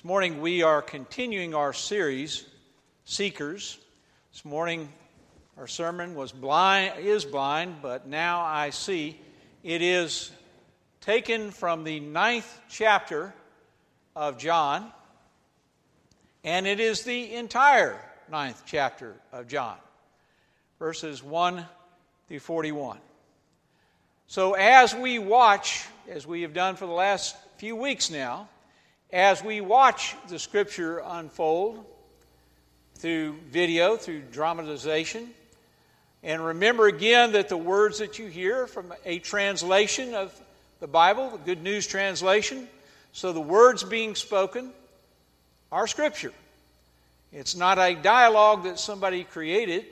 This morning we are continuing our series, Seekers. This morning our sermon was blind is blind, but now I see it is taken from the ninth chapter of John, and it is the entire ninth chapter of John, verses 1 through 41. So as we watch, as we have done for the last few weeks now, as we watch the scripture unfold through video, through dramatization, and remember again that the words that you hear from a translation of the Bible, the Good News translation, so the words being spoken are scripture. It's not a dialogue that somebody created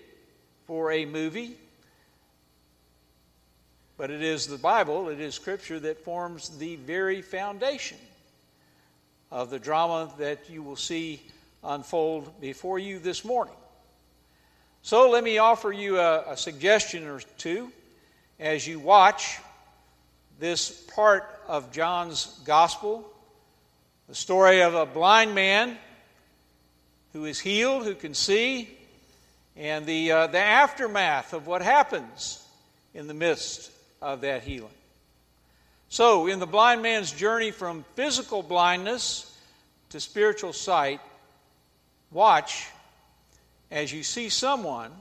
for a movie, but it is the Bible, it is scripture that forms the very foundation of the drama that you will see unfold before you this morning. So let me offer you a, a, suggestion or two as you watch this part of John's gospel the story of a blind man who is healed, who can see, and the, uh, the aftermath of what happens in the midst of that healing. So, in the blind man's journey from physical blindness to spiritual sight, watch as you see someone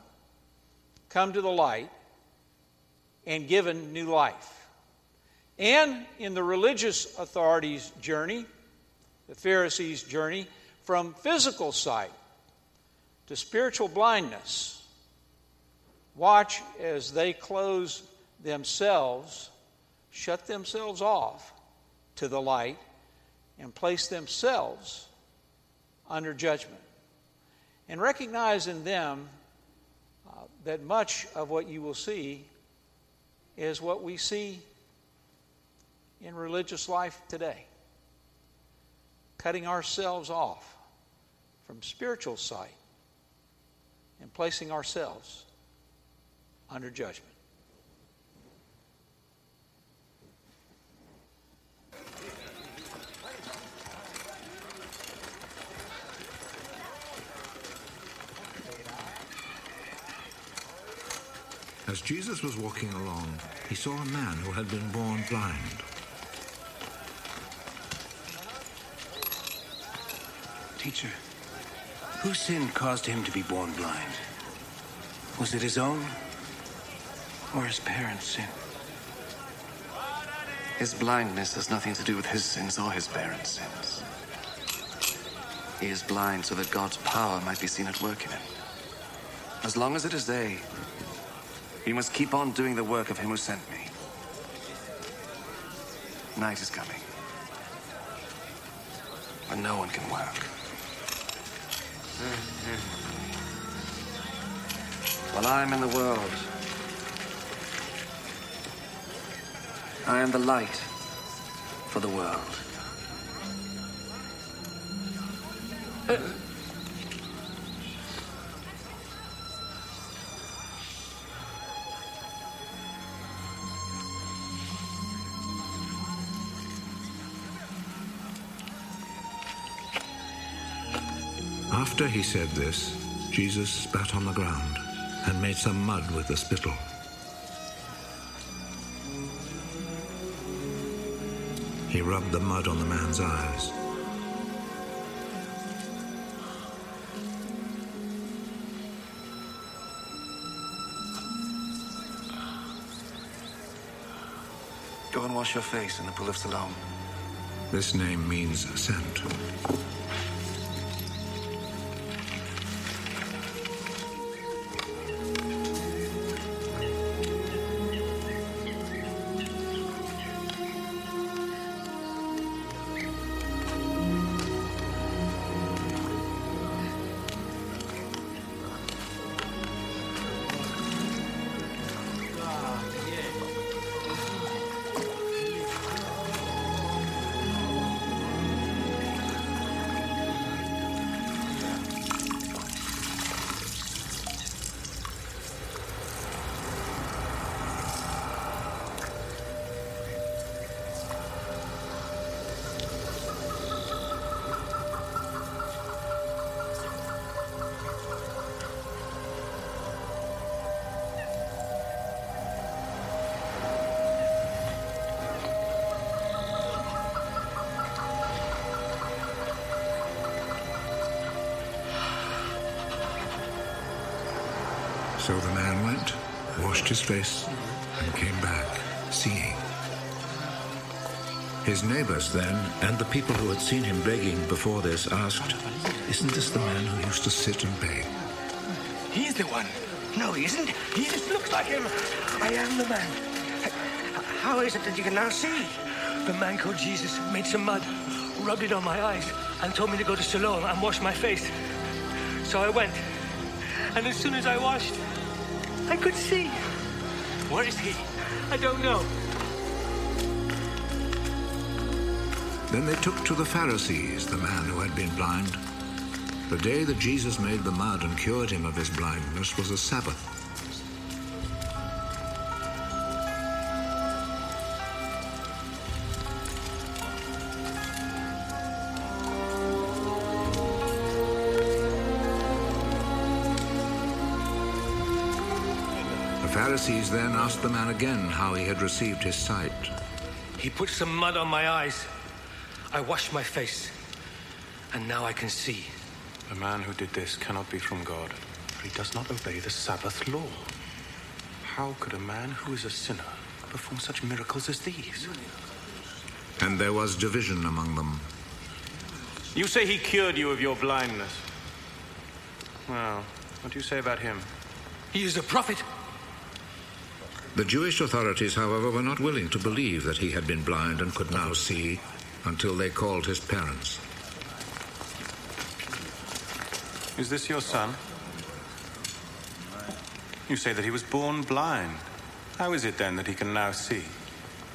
come to the light and given new life. And in the religious authorities' journey, the Pharisees' journey, from physical sight to spiritual blindness, watch as they close themselves shut themselves off to the light and place themselves under judgment. And recognize in them uh, that much of what you will see is what we see in religious life today. Cutting ourselves off from spiritual sight and placing ourselves under judgment. Jesus was walking along, he saw a man who had been born blind. Teacher, whose sin caused him to be born blind? Was it his own or his parents' sin? His blindness has nothing to do with his sins or his parents' sins. He is blind so that God's power might be seen at work in him. As long as it is day, we must keep on doing the work of him who sent me. Night is coming. When no one can work. While I am in the world, I am the light for the world. After he said this, Jesus spat on the ground and made some mud with the spittle. He rubbed the mud on the man's eyes. Go and wash your face in the pool of Siloam. This name means sent. So the man went, washed his face, and came back, seeing. His neighbors then, and the people who had seen him begging before this, asked, Isn't this the man who used to sit and beg? He's the one. No, he isn't. He just looks like him. I am the man. How is it that you can now see? The man called Jesus made some mud, rubbed it on my eyes, and told me to go to Siloam and wash my face. So I went. And as soon as I washed, I could see. Where is he? I don't know. Then they took to the Pharisees the man who had been blind. The day that Jesus made the mud and cured him of his blindness was a Sabbath. The Pharisees then asked the man again how he had received his sight. He put some mud on my eyes. I washed my face. And now I can see. The man who did this cannot be from God, for he does not obey the Sabbath law. How could a man who is a sinner perform such miracles as these? And there was division among them. You say he cured you of your blindness. Well, what do you say about him? He is a prophet. The Jewish authorities, however, were not willing to believe that he had been blind and could now see until they called his parents. Is this your son? You say that he was born blind. How is it then that he can now see?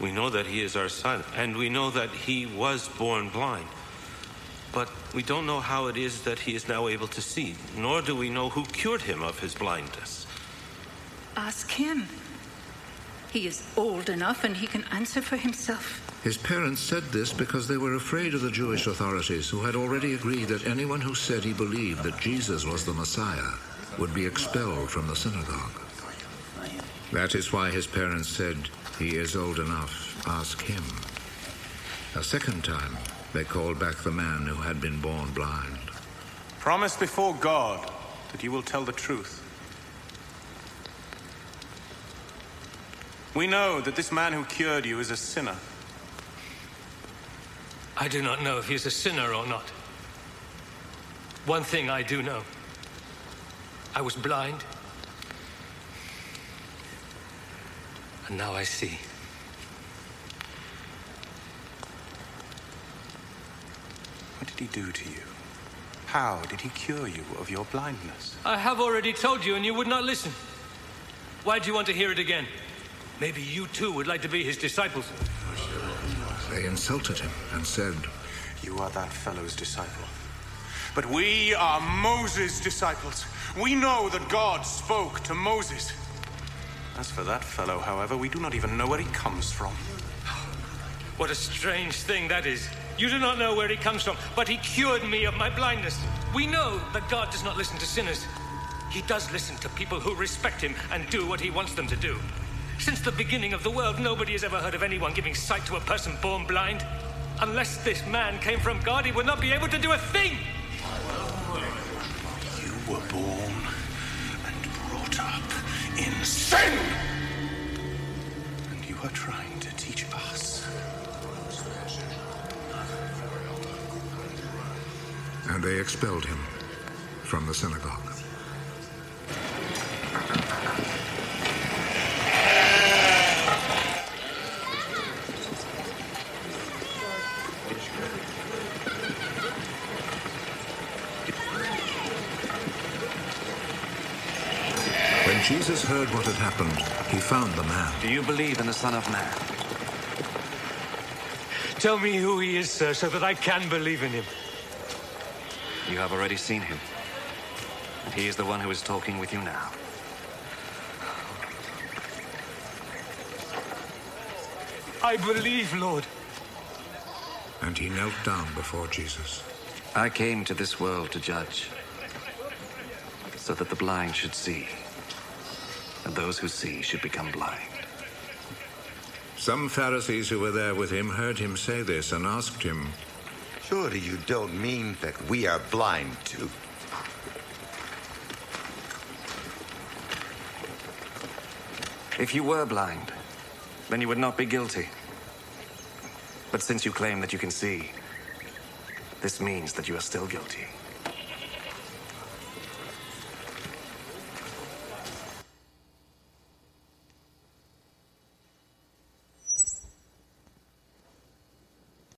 We know that he is our son, and we know that he was born blind. But we don't know how it is that he is now able to see, nor do we know who cured him of his blindness. Ask him. He is old enough and he can answer for himself. His parents said this because they were afraid of the Jewish authorities, who had already agreed that anyone who said he believed that Jesus was the Messiah would be expelled from the synagogue. That is why his parents said, He is old enough, ask him. A second time, they called back the man who had been born blind. Promise before God that you will tell the truth. We know that this man who cured you is a sinner. I do not know if he is a sinner or not. One thing I do know I was blind, and now I see. What did he do to you? How did he cure you of your blindness? I have already told you, and you would not listen. Why do you want to hear it again? Maybe you too would like to be his disciples. They insulted him and said, You are that fellow's disciple. But we are Moses' disciples. We know that God spoke to Moses. As for that fellow, however, we do not even know where he comes from. What a strange thing that is. You do not know where he comes from, but he cured me of my blindness. We know that God does not listen to sinners. He does listen to people who respect him and do what he wants them to do. Since the beginning of the world, nobody has ever heard of anyone giving sight to a person born blind. Unless this man came from God, he would not be able to do a thing. You were born and brought up in sin! And you are trying to teach us. and they expelled him from the synagogue. When Jesus heard what had happened, he found the man. Do you believe in the Son of Man? Tell me who he is, sir, so that I can believe in him. You have already seen him. And he is the one who is talking with you now. I believe, Lord. And he knelt down before Jesus. I came to this world to judge, so that the blind should see, and those who see should become blind. Some Pharisees who were there with him heard him say this and asked him, Surely you don't mean that we are blind too. If you were blind, then you would not be guilty. But since you claim that you can see, this means that you are still guilty.